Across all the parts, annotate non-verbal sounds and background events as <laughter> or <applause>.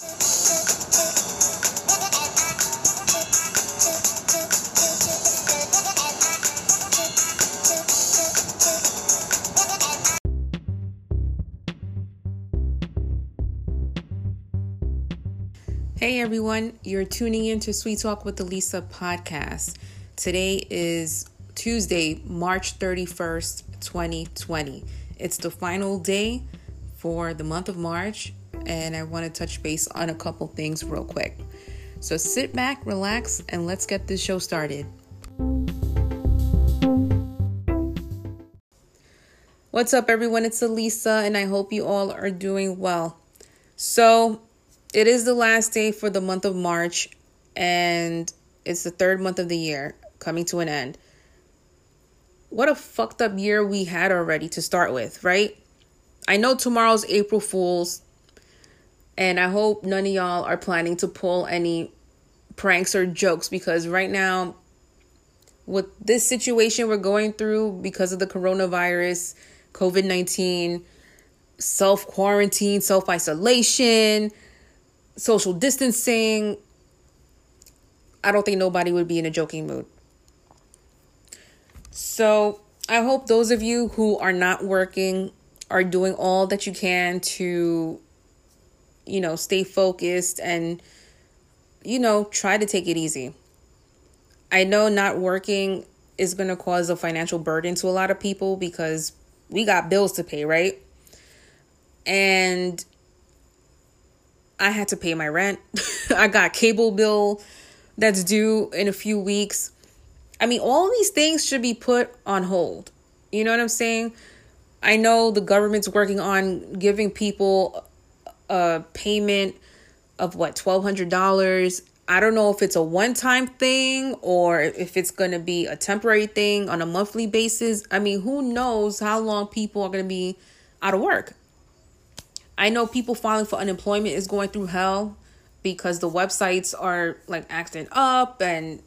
Hey everyone, you're tuning in to Sweet Talk with Aliza podcast. Today is Tuesday, March 31st, 2020. It's the final day for the month of March, and I want to touch base on a couple things real quick. So sit back, relax, and let's get this show started. What's up, everyone? It's Aliza, and I hope you all are doing well. So, it is the last day for the month of March, and it's the third month of the year coming to an end. What a fucked up year we had already to start with, right? I know tomorrow's April Fool's, and I hope none of y'all are planning to pull any pranks or jokes because right now, with this situation we're going through because of the coronavirus, COVID 19, self quarantine, self isolation, social distancing, I don't think nobody would be in a joking mood. So I hope those of you who are not working are doing all that you can to, you know, stay focused and, you know, try to take it easy. I know not working is going to cause a financial burden to a lot of people because we got bills to pay, right? And I had to pay my rent. <laughs> I got cable bill that's due in a few weeks. I mean, all these things should be put on hold. You know what I'm saying? I know the government's working on giving people a payment of what $1200. I don't know if it's a one-time thing or if it's going to be a temporary thing on a monthly basis. I mean, who knows how long people are going to be out of work. I know people filing for unemployment is going through hell because the websites are like acting up and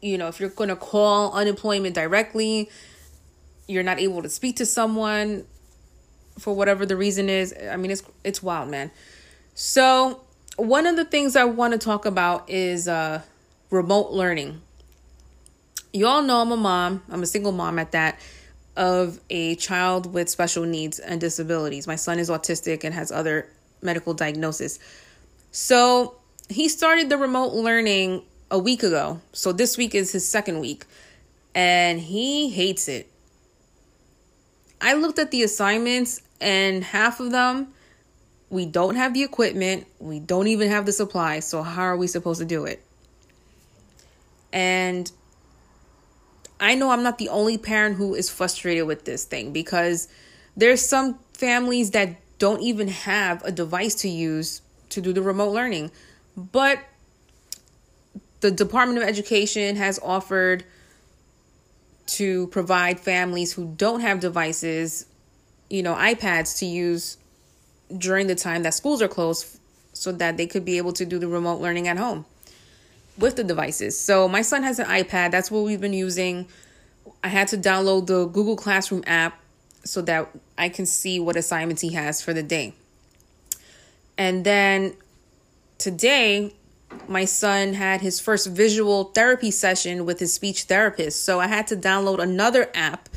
you know, if you're going to call unemployment directly, you're not able to speak to someone for whatever the reason is. I mean, it's it's wild, man. So, one of the things I want to talk about is uh remote learning. You all know I'm a mom. I'm a single mom at that of a child with special needs and disabilities. My son is autistic and has other medical diagnosis. So he started the remote learning a week ago. So this week is his second week. And he hates it. I looked at the assignments, and half of them, we don't have the equipment, we don't even have the supplies. So, how are we supposed to do it? And I know I'm not the only parent who is frustrated with this thing because there's some families that don't even have a device to use to do the remote learning. But the Department of Education has offered to provide families who don't have devices, you know, iPads to use during the time that schools are closed so that they could be able to do the remote learning at home with the devices. So my son has an iPad. That's what we've been using. I had to download the Google Classroom app so that I can see what assignments he has for the day. And then today, my son had his first visual therapy session with his speech therapist. So I had to download another app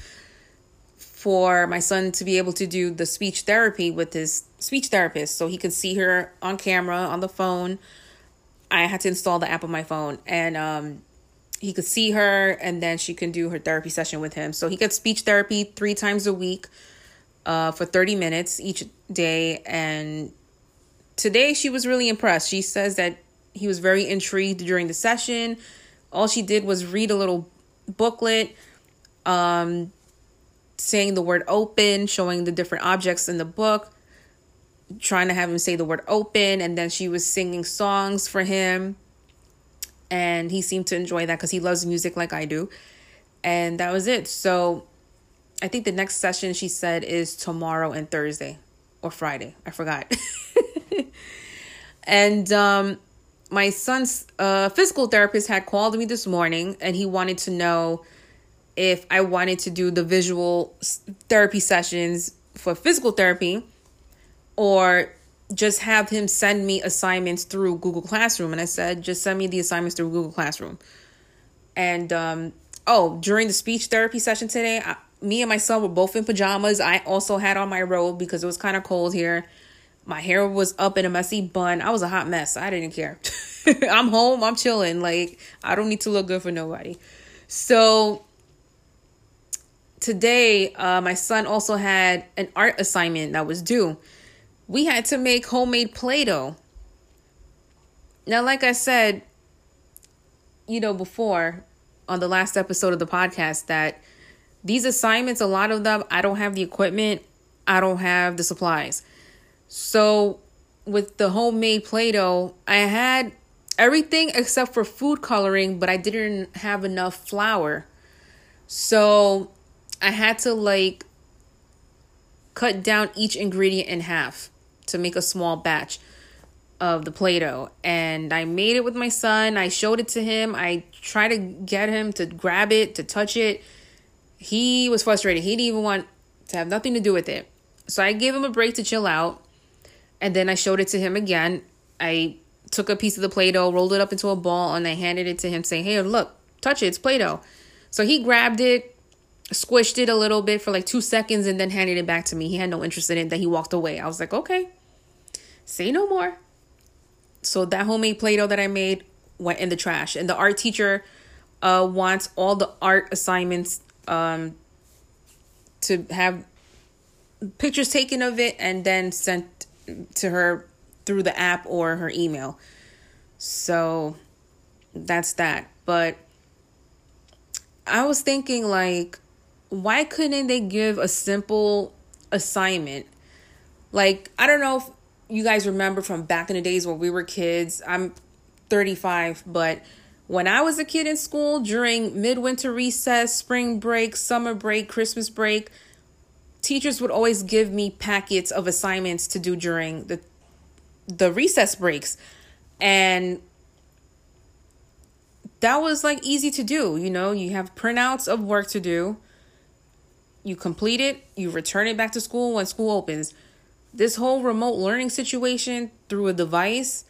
for my son to be able to do the speech therapy with his speech therapist so he could see her on camera on the phone I had to install the app on my phone and um, he could see her and then she can do her therapy session with him. So he gets speech therapy three times a week uh, for 30 minutes each day. And today she was really impressed. She says that he was very intrigued during the session. All she did was read a little booklet um, saying the word open, showing the different objects in the book trying to have him say the word open and then she was singing songs for him. And he seemed to enjoy that because he loves music like i do. And that was it. So i think the next session she said is tomorrow and thursday or friday. I forgot. <laughs> And um my son's uh, physical therapist had called me this morning and he wanted to know if i wanted to do the visual therapy sessions for physical therapy or just have him send me assignments through Google Classroom. And I said, just send me the assignments through Google Classroom. And um, oh, during the speech therapy session today, I, me and my son were both in pajamas. I also had on my robe because it was kind of cold here. My hair was up in a messy bun. I was a hot mess. I didn't care. <laughs> I'm home. I'm chilling. Like, I don't need to look good for nobody. So, today, uh, my son also had an art assignment that was due. We had to make homemade Play Doh. Now, like I said, you know, before on the last episode of the podcast, that these assignments, a lot of them, I don't have the equipment, I don't have the supplies. So, with the homemade Play Doh, I had everything except for food coloring, but I didn't have enough flour. So, I had to like cut down each ingredient in half to make a small batch of the Play Doh. And I made it with my son. I showed it to him. I tried to get him to grab it, to touch it. He was frustrated. He didn't even want to have nothing to do with it. So I gave him a break to chill out. And then I showed it to him again. I took a piece of the Play Doh, rolled it up into a ball, and I handed it to him, saying, Hey, look, touch it. It's Play Doh. So he grabbed it, squished it a little bit for like two seconds, and then handed it back to me. He had no interest in it. Then he walked away. I was like, Okay, say no more. So that homemade Play Doh that I made went in the trash. And the art teacher uh, wants all the art assignments um, to have pictures taken of it and then sent to her through the app or her email. So that's that. But I was thinking, like, why couldn't they give a simple assignment? Like, I don't know if you guys remember from back in the days when we were kids. I'm 35, but when I was a kid in school during midwinter recess, spring break, summer break, Christmas break, teachers would always give me packets of assignments to do during the the recess breaks. And that was like easy to do, you know, you have printouts of work to do. You complete it, you return it back to school when school opens. This whole remote learning situation through a device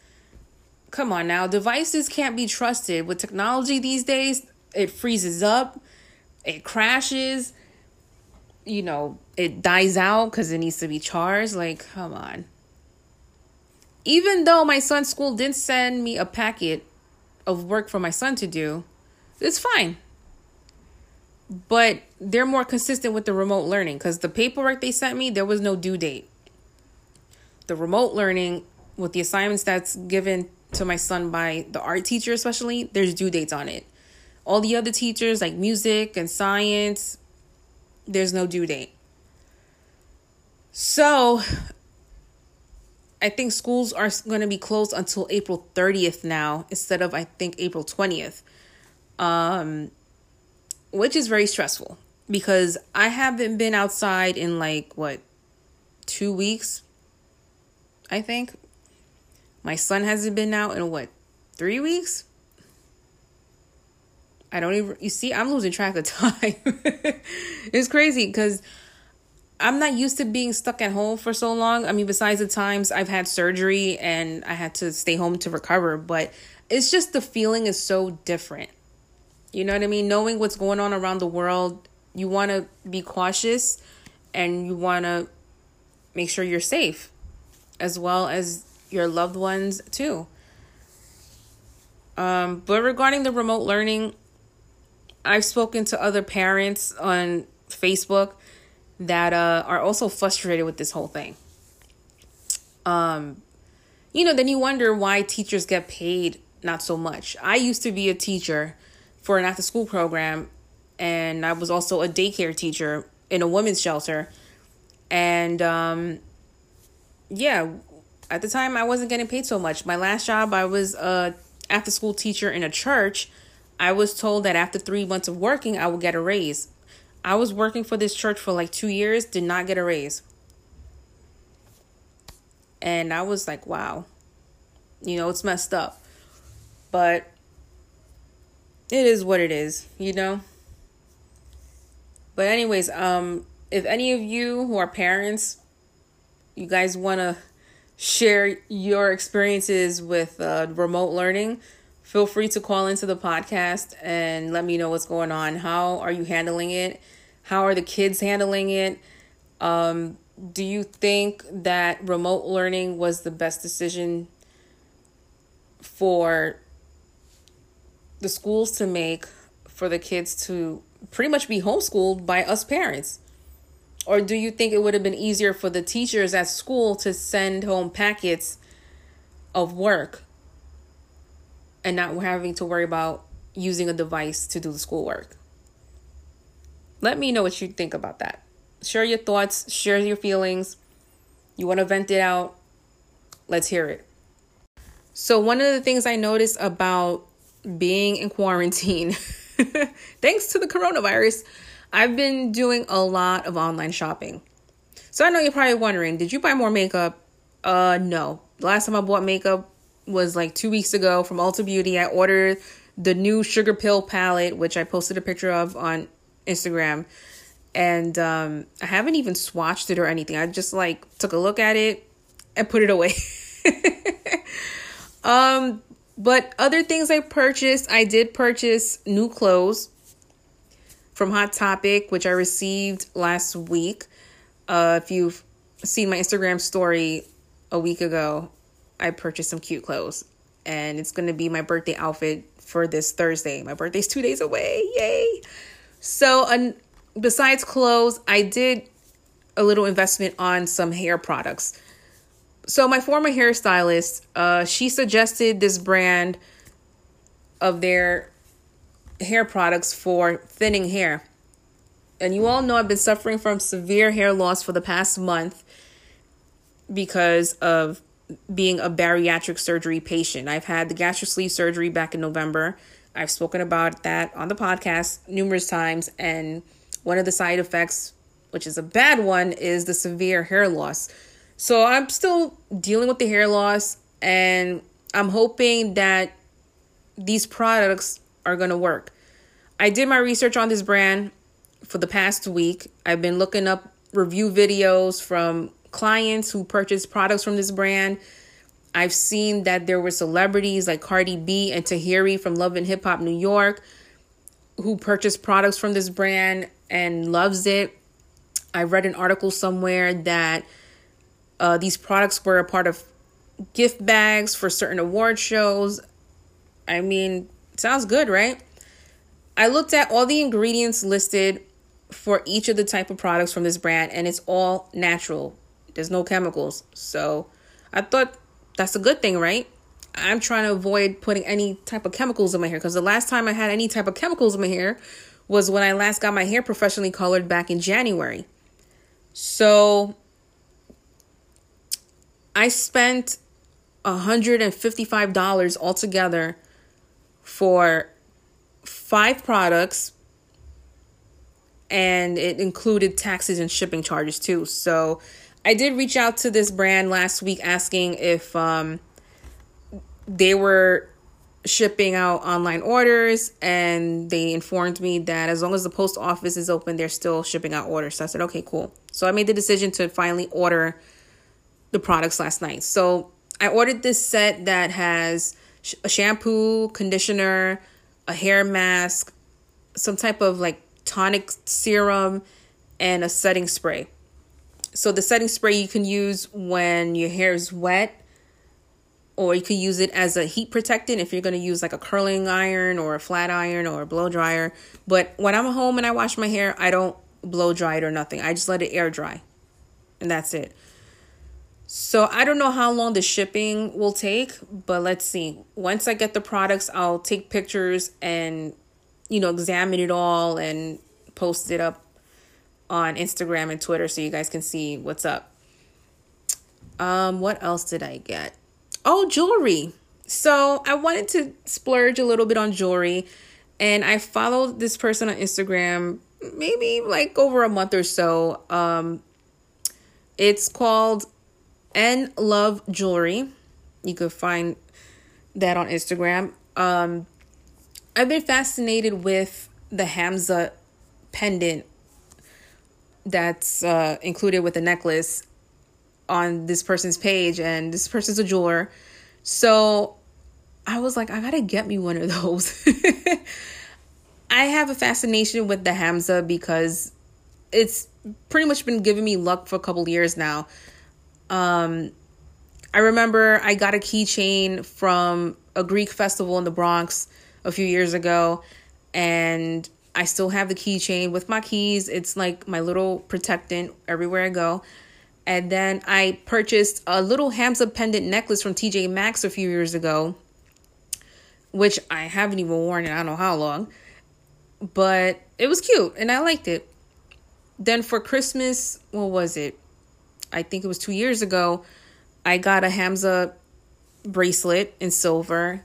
come on now. Devices can't be trusted. With technology these days it freezes up. It crashes you know it dies out because it needs to be charged? Like come on. Even though my son's school didn't send me a packet of work for my son to do it's fine. But they're more consistent with the remote learning because the paperwork they sent me there was no due date. The remote learning with the assignments that's given to my son by the art teacher especially there's due dates on it. All the other teachers like music and science there's no due date so i think schools are going to be closed until april 30th now instead of i think april 20th um which is very stressful because i haven't been outside in like what two weeks I think. My son hasn't been out in what, three weeks? I don't even, you see, I'm losing track of <laughs> time. It's crazy because I'm not used to being stuck at home for so long. I mean, besides the times I've had surgery and I had to stay home to recover, but it's just the feeling is so different. You know what I mean? Knowing what's going on around the world, you want to be cautious and you want to make sure you're safe as well as your loved ones too. Um, but regarding the remote learning, I've spoken to other parents on Facebook that uh, are also frustrated with this whole thing. Um, you know, then you wonder why teachers get paid not so much. I used to be a teacher for an after school program, and I was also a daycare teacher in a women's shelter. And um, yeah, at the time I wasn't getting paid so much. My last job, I was a after school teacher in a church. I was told that after three months of working, I would get a raise. I was working for this church for like two years, did not get a raise. And I was like, wow, you know, it's messed up. But it is what it is, you know? But, anyways, um, if any of you who are parents you guys want to share your experiences with uh, remote learning, feel free to call into the podcast and let me know what's going on. How are you handling it? How are the kids handling it? Um, do you think that remote learning was the best decision for the schools to make for the kids to pretty much be homeschooled by us parents? Or do you think it would have been easier for the teachers at school to send home packets of work and not having to worry about using a device to do the schoolwork? Let me know what you think about that. Share your thoughts, share your feelings. You want to vent it out? Let's hear it. So, one of the things I noticed about being in quarantine, <laughs> thanks to the coronavirus, I've been doing a lot of online shopping. So I know you're probably wondering, did you buy more makeup? Uh no. The last time I bought makeup was like 2 weeks ago from Ulta Beauty. I ordered the new Sugarpill palette, which I posted a picture of on Instagram. And um I haven't even swatched it or anything. I just like took a look at it and put it away. <laughs> um but other things I purchased, I did purchase new clothes from Hot Topic, which I received last week. Uh, if you've seen my Instagram story a week ago, I purchased some cute clothes, and it's going to be my birthday outfit for this Thursday. My birthday's two days away. Yay! So, besides clothes, I did a little investment on some hair products. So, my former hairstylist, uh, she suggested this brand of their hair products for thinning hair. And you all know I've been suffering from severe hair loss for the past month because of being a bariatric surgery patient. I've had the gastric sleeve surgery back in November. I've spoken about that on the podcast numerous times. And one of the side effects, which is a bad one, is the severe hair loss. So I'm still dealing with the hair loss, and I'm hoping that these products are going to work. I did my research on this brand for the past week. I've been looking up review videos from clients who purchased products from this brand. I've seen that there were celebrities like Cardi B and Tahiry from Love and Hip Hop New York who purchased products from this brand and loves it. I read an article somewhere that uh, these products were a part of gift bags for certain award shows. I mean, sounds good, right? I looked at all the ingredients listed for each of the type of products from this brand and it's all natural. There's no chemicals. So I thought that's a good thing, right? I'm trying to avoid putting any type of chemicals in my hair because the last time I had any type of chemicals in my hair was when I last got my hair professionally colored back in January. So I spent $155 altogether for five products and it included taxes and shipping charges too. So I did reach out to this brand last week asking if um, they were shipping out online orders and they informed me that as long as the post office is open they're still shipping out orders. So i said okay cool. So i made the decision to finally order the products last night. So i ordered this set that has a shampoo conditioner a hair mask, some type of like tonic serum, and a setting spray. So the setting spray you can use when your hair is wet, or you can use it as a heat protectant if you're going to use like a curling iron or a flat iron or a blow dryer. But when I'm home and I wash my hair, I don't blow dry it or nothing. I just let it air dry. And that's it. So I don't know how long the shipping will take, but let's see. Once I get the products, I'll take pictures and you know, examine it all and post it up on Instagram and Twitter so you guys can see what's up. Um what else did I get? Oh, jewelry. So, I wanted to splurge a little bit on jewelry and I followed this person on Instagram maybe like over a month or so. Um it's called N Love Jewelry. You could find that on Instagram. Um, I've been fascinated with the Hamsa pendant that's uh, included with the necklace on this person's page, and this person's a jeweler. So I was like, I gotta get me one of <laughs> those. I have a fascination with the Hamsa because it's pretty much been giving me luck for a couple years now. Um, I remember I got a keychain from a Greek festival in the Bronx a few years ago, and I still have the keychain with my keys. It's like my little protectant everywhere I go. And then I purchased a little Hamsa pendant necklace from TJ Maxx a few years ago, which I haven't even worn in I don't know how long. But it was cute and I liked it. Then for Christmas, what was it? I think it was two years ago. I got a Hamsa bracelet in silver.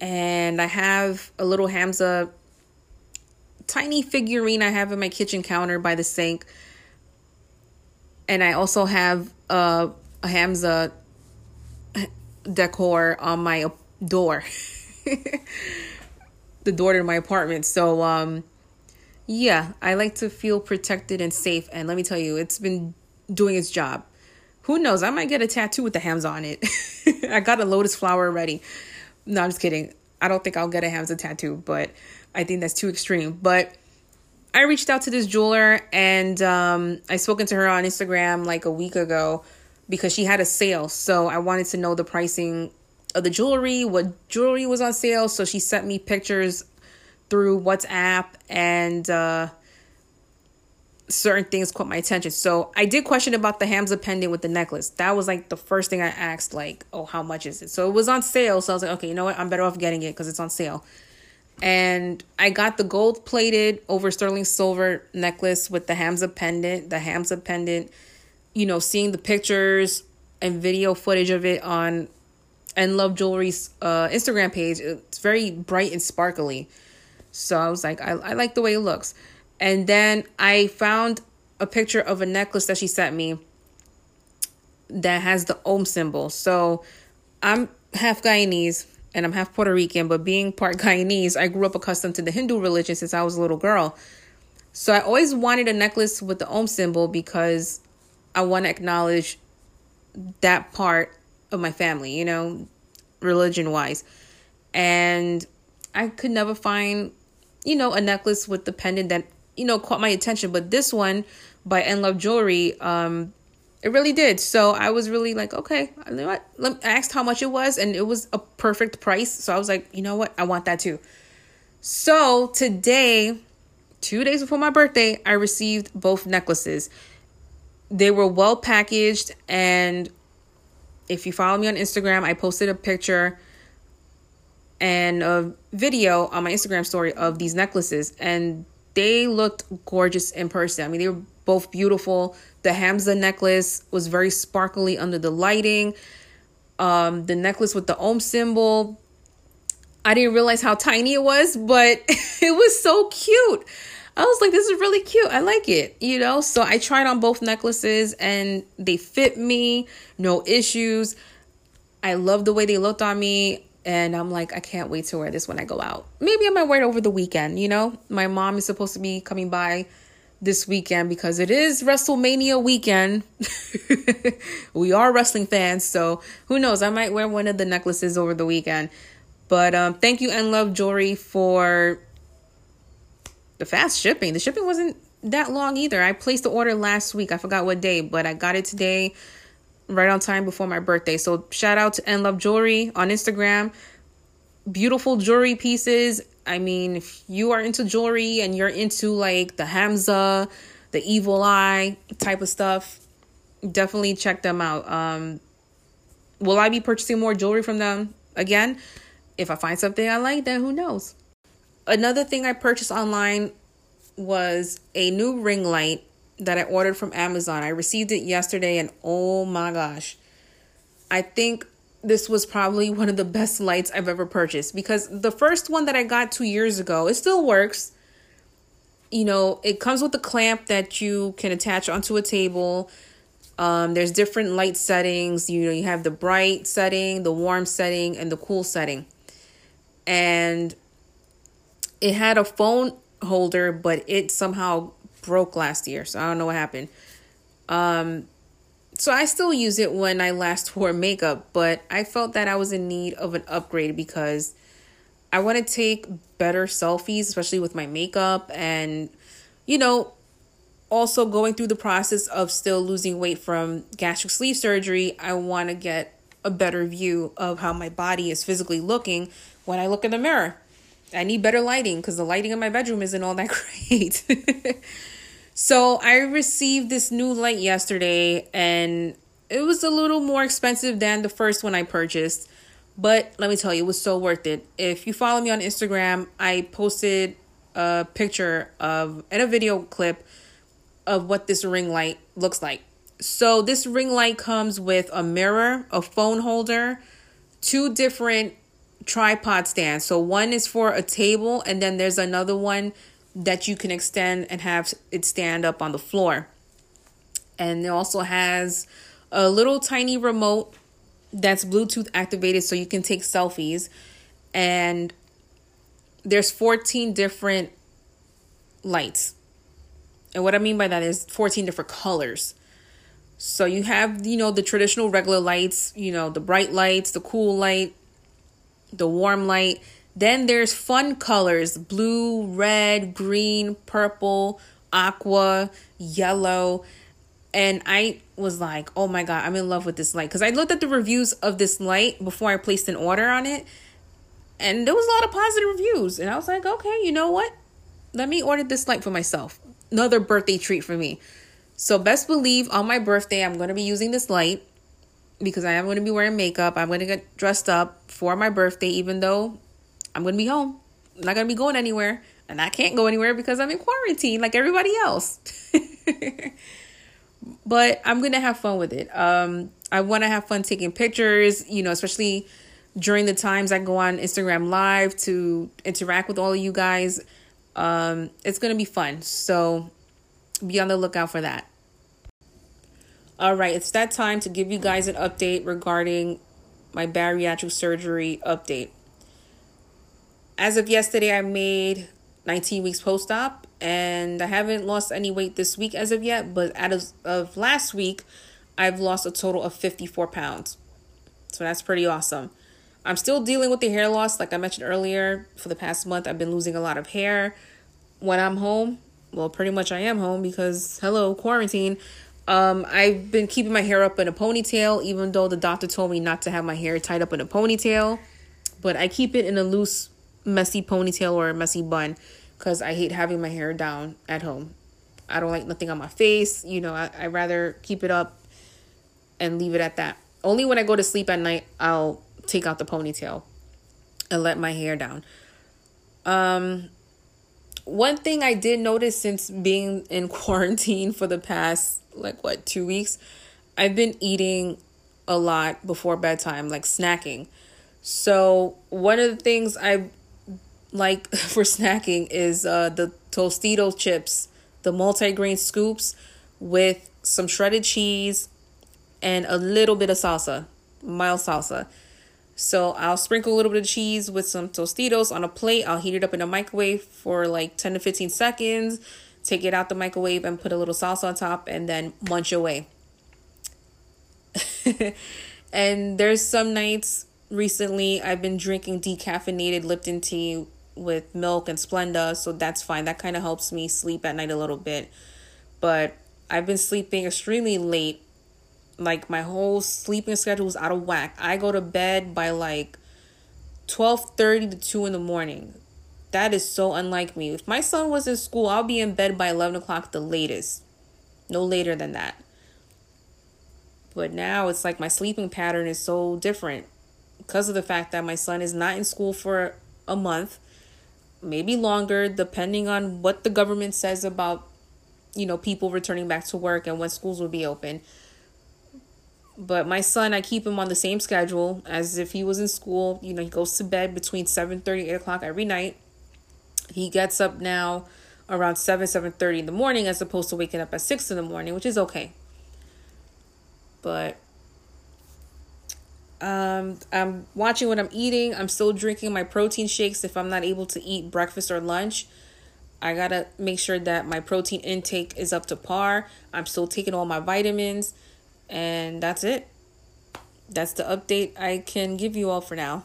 And I have a little Hamsa tiny figurine I have in my kitchen counter by the sink. And I also have a, Hamsa decor on my door. <laughs> the door to my apartment. So um yeah, I like to feel protected and safe and let me tell you, it's been doing its job. Who knows? I might get a tattoo with the Hamsa on it. <laughs> I got a lotus flower already. No, I'm just kidding. I don't think I'll get a Hamsa tattoo, but I think that's too extreme. But I reached out to this jeweler and um, I spoken to her on Instagram like a week ago because she had a sale. So I wanted to know the pricing of the jewelry, what jewelry was on sale. So she sent me pictures through WhatsApp and uh, certain things caught my attention. So I did question about the Hamsa pendant with the necklace. That was like the first thing I asked, like, oh, how much is it? So it was on sale. So I was like, okay, you know what? I'm better off getting it because it's on sale. And I got the gold plated over sterling silver necklace with the Hamsa pendant, the Hamsa pendant, you know, seeing the pictures and video footage of it on and Love Jewelry's uh, Instagram page. It's very bright and sparkly. So I was like, I, I like the way it looks. And then I found a picture of a necklace that she sent me that has the Om symbol. So I'm half Guyanese and I'm half Puerto Rican, but being part <laughs> Guyanese, I grew up accustomed to the Hindu religion since I was a little girl. So I always wanted a necklace with the Om symbol because I want to acknowledge that part of my family, you know, religion wise. And I could never find, you know, a necklace with the pendant that, you know, caught my attention. But this one by N Love Jewelry, um, it really did. So I was really like, okay, you know what? I asked how much it was, and it was a perfect price. So I was like, you know what? I want that too. So today, two days before my birthday, I received both necklaces. They were well packaged, and if you follow me on Instagram, I posted a picture and a video on my Instagram story of these necklaces, and they looked gorgeous in person. I mean, they were both beautiful. The Hamsa necklace was very sparkly under the lighting. Um, the necklace with the Om symbol, I didn't realize how tiny it was, but <laughs> it was so cute. I was like, this is really cute. I like it, you know? So I tried on both necklaces and they fit me, no issues. I love the way they looked on me. And I'm like, I can't wait to wear this when I go out. Maybe I might wear it over the weekend, you know? My mom is supposed to be coming by this weekend because it is WrestleMania weekend. <laughs> we are wrestling fans, so who knows? I might wear one of the necklaces over the weekend. But um, thank you and love jewelry for the fast shipping. The shipping wasn't that long either. I placed the order last week. I forgot what day, but I got it today right on time before my birthday. So shout out to N Love Jewelry on Instagram. Beautiful jewelry pieces. I mean, if you are into jewelry and you're into like the Hamsa, the evil eye type of stuff, definitely check them out. Um will I be purchasing more jewelry from them again? If I find something I like, then who knows? Another thing I purchased online was a new ring light that I ordered from Amazon. I received it yesterday and oh my gosh. I think this was probably one of the best lights I've ever purchased because the first one that I got 2 years ago, it still works. You know, it comes with a clamp that you can attach onto a table. Um, there's different light settings. You know, you have the bright setting, the warm setting, and the cool setting. And it had a phone holder, but it somehow broke last year. So I don't know what happened. Um, so I still use it when I last <laughs> wore makeup, but I felt that I was in need of an upgrade because I want to take better selfies, especially with my makeup and you know, also going through the process of still losing weight from gastric sleeve surgery, I want to get a better view of how my body is physically looking when I look in the mirror. I need better lighting because the lighting in my bedroom isn't all that <laughs> great. <laughs> so I received this new light yesterday and it was a little more expensive than the first one I purchased. But let me tell you, it was so worth it. If you follow me on Instagram, I posted a picture of and a video clip of what this ring light looks like. So this ring light comes with a mirror, a phone holder, two different tripod stands. So one is for a table and then there's another one that you can extend and have it stand up on the floor. And it also has a little tiny remote that's Bluetooth activated so you can take selfies. And there's 14 different lights. And what I mean by that is 14 different colors. So you have, you know, the traditional regular lights, you know, the bright lights, the cool light, the warm light. Then there's fun colors blue, red, green, purple, aqua, yellow. And I was like, oh my God, I'm in love with this light. Because I looked at the reviews of this light before I placed an order on it. And there was a lot of positive reviews. And I was like, okay, you know what? Let me order this light for myself. Another birthday treat for me. So, best believe on my birthday, I'm going to be using this light because I am going to be wearing makeup. I'm going to get dressed up for my birthday, even though I'm going to be home. I'm not going to be going anywhere. And I can't go anywhere because I'm in quarantine like everybody else. <laughs> but I'm going to have fun with it. Um, I want to have fun taking pictures, you know, especially during the times I go on Instagram Live to interact with all of you guys. Um, it's going to be fun. So be on the lookout for that. All right, it's that time to give you guys an update regarding my bariatric surgery update. As of yesterday, I made 19 weeks post op and I haven't lost any weight this week as of yet, but as of last week, I've lost a total of 54 pounds. So that's pretty awesome. I'm still dealing with the hair loss, like I mentioned earlier. For the past month, I've been losing a lot of hair when I'm home. Well, pretty much I am home because, hello, quarantine. Um, I've been keeping my hair up in a ponytail, even though the doctor told me not to have my hair tied up in a ponytail. But I keep it in a loose, messy ponytail or a messy bun because I hate having my hair down at home. I don't like nothing on my face. You know, I, I rather keep it up and leave it at that. Only when I go to sleep at night, I'll take out the ponytail and let my hair down. Um, one thing I did notice since being in <laughs> quarantine for the past like what two weeks, I've been eating a lot before bedtime, like snacking. So one of the things I like <laughs> for snacking is uh, the Tostitos chips, the multi-grain scoops with some shredded cheese and a little bit of salsa, mild salsa. So I'll sprinkle a little bit of cheese with some Tostitos on a plate. I'll heat it up in a microwave for like 10 to 15 seconds. Take it out the microwave and put a little sauce on top and then munch away. <laughs> and there's some nights recently I've been drinking decaffeinated Lipton tea with milk and Splenda, so that's fine. That kind of helps me sleep at night a little bit. But I've been sleeping extremely late like my whole sleeping schedule was out of whack. I go to bed by like 12:30 to 2 in the morning. That is so unlike me. If my son was in school, I'll be in bed by 11 o'clock the latest. No later than that. But now it's like my sleeping pattern is so different because of the fact that my son is not in school for a month, maybe longer, depending on what the government says about, you know, people returning back to work and when schools will be open. But my son, I keep him on the same schedule as if he was in school. You know, he goes to bed between 7 30, 8 o'clock every night. He gets up now around 7, 7 30 in the morning as opposed to waking up at 6 in the morning, which is okay. But um, I'm watching what I'm eating. I'm still drinking my protein shakes if I'm not able to eat breakfast or lunch. I gotta make sure that my protein intake is up to par. I'm still taking all my vitamins And that's it. That's the update I can give you all for now.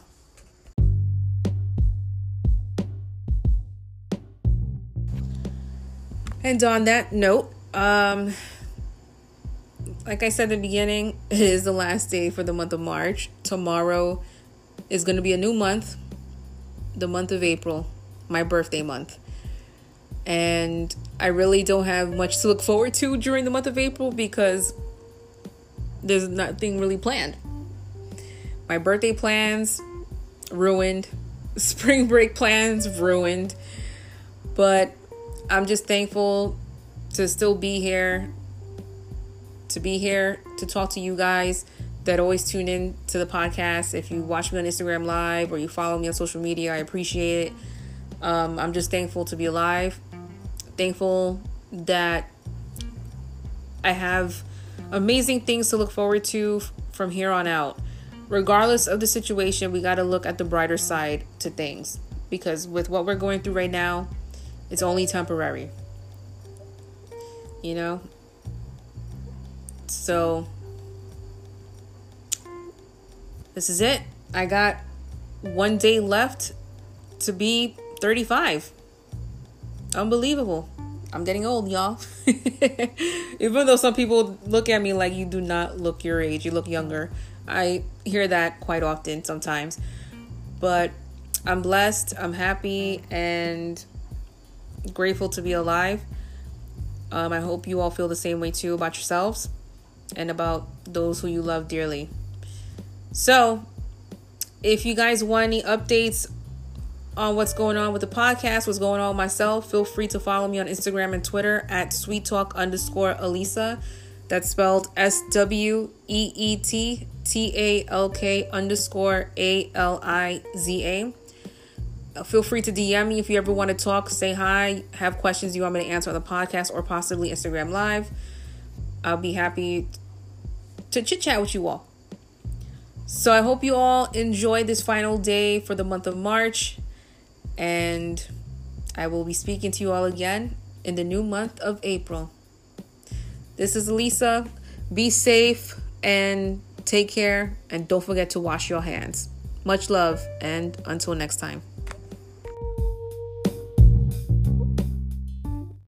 And on that note, um, like I said in the beginning, it is the last day for the month of March. Tomorrow is going to be a new month, the month of April, my birthday month. And I really don't have much to look forward to during the month of April because there's nothing really planned. My birthday plans ruined, <laughs> spring break plans ruined. But I'm just thankful to still be here, to be here to talk to you guys that always tune in to the podcast. If you watch me on Instagram Live or you follow me on social media, I appreciate it. Um, I'm just thankful to be alive. Thankful that I have amazing things to look forward to from here on out. Regardless of the situation, we got to look at the brighter side to things because with what we're going through right now, it's only temporary. You know? So, this is it. I got one day left to be 35. Unbelievable. I'm getting old, y'all. <laughs> Even though some people look at me like you do not look your age, you look younger. I hear that quite often sometimes. But I'm blessed, I'm happy, and grateful to be alive. Um, I hope you all feel the same way too about yourselves and about those who you love dearly. So, if you guys want any updates on what's going on with the podcast, what's going on with myself, feel free to follow me on Instagram and Twitter at sweet talk underscore Aliza. That's spelled S W E E T T A L K underscore A L I Z A. Feel free to DM me if you ever want to talk, say hi, have questions you want me to answer on the podcast or possibly Instagram Live. I'll be happy to chit chat with you all. So I hope you all enjoy this final day for the month of March. And I will be speaking to you all again in the new month of April. This is Lisa. Be safe and take care. And don't forget to wash your hands. Much love. And until next time.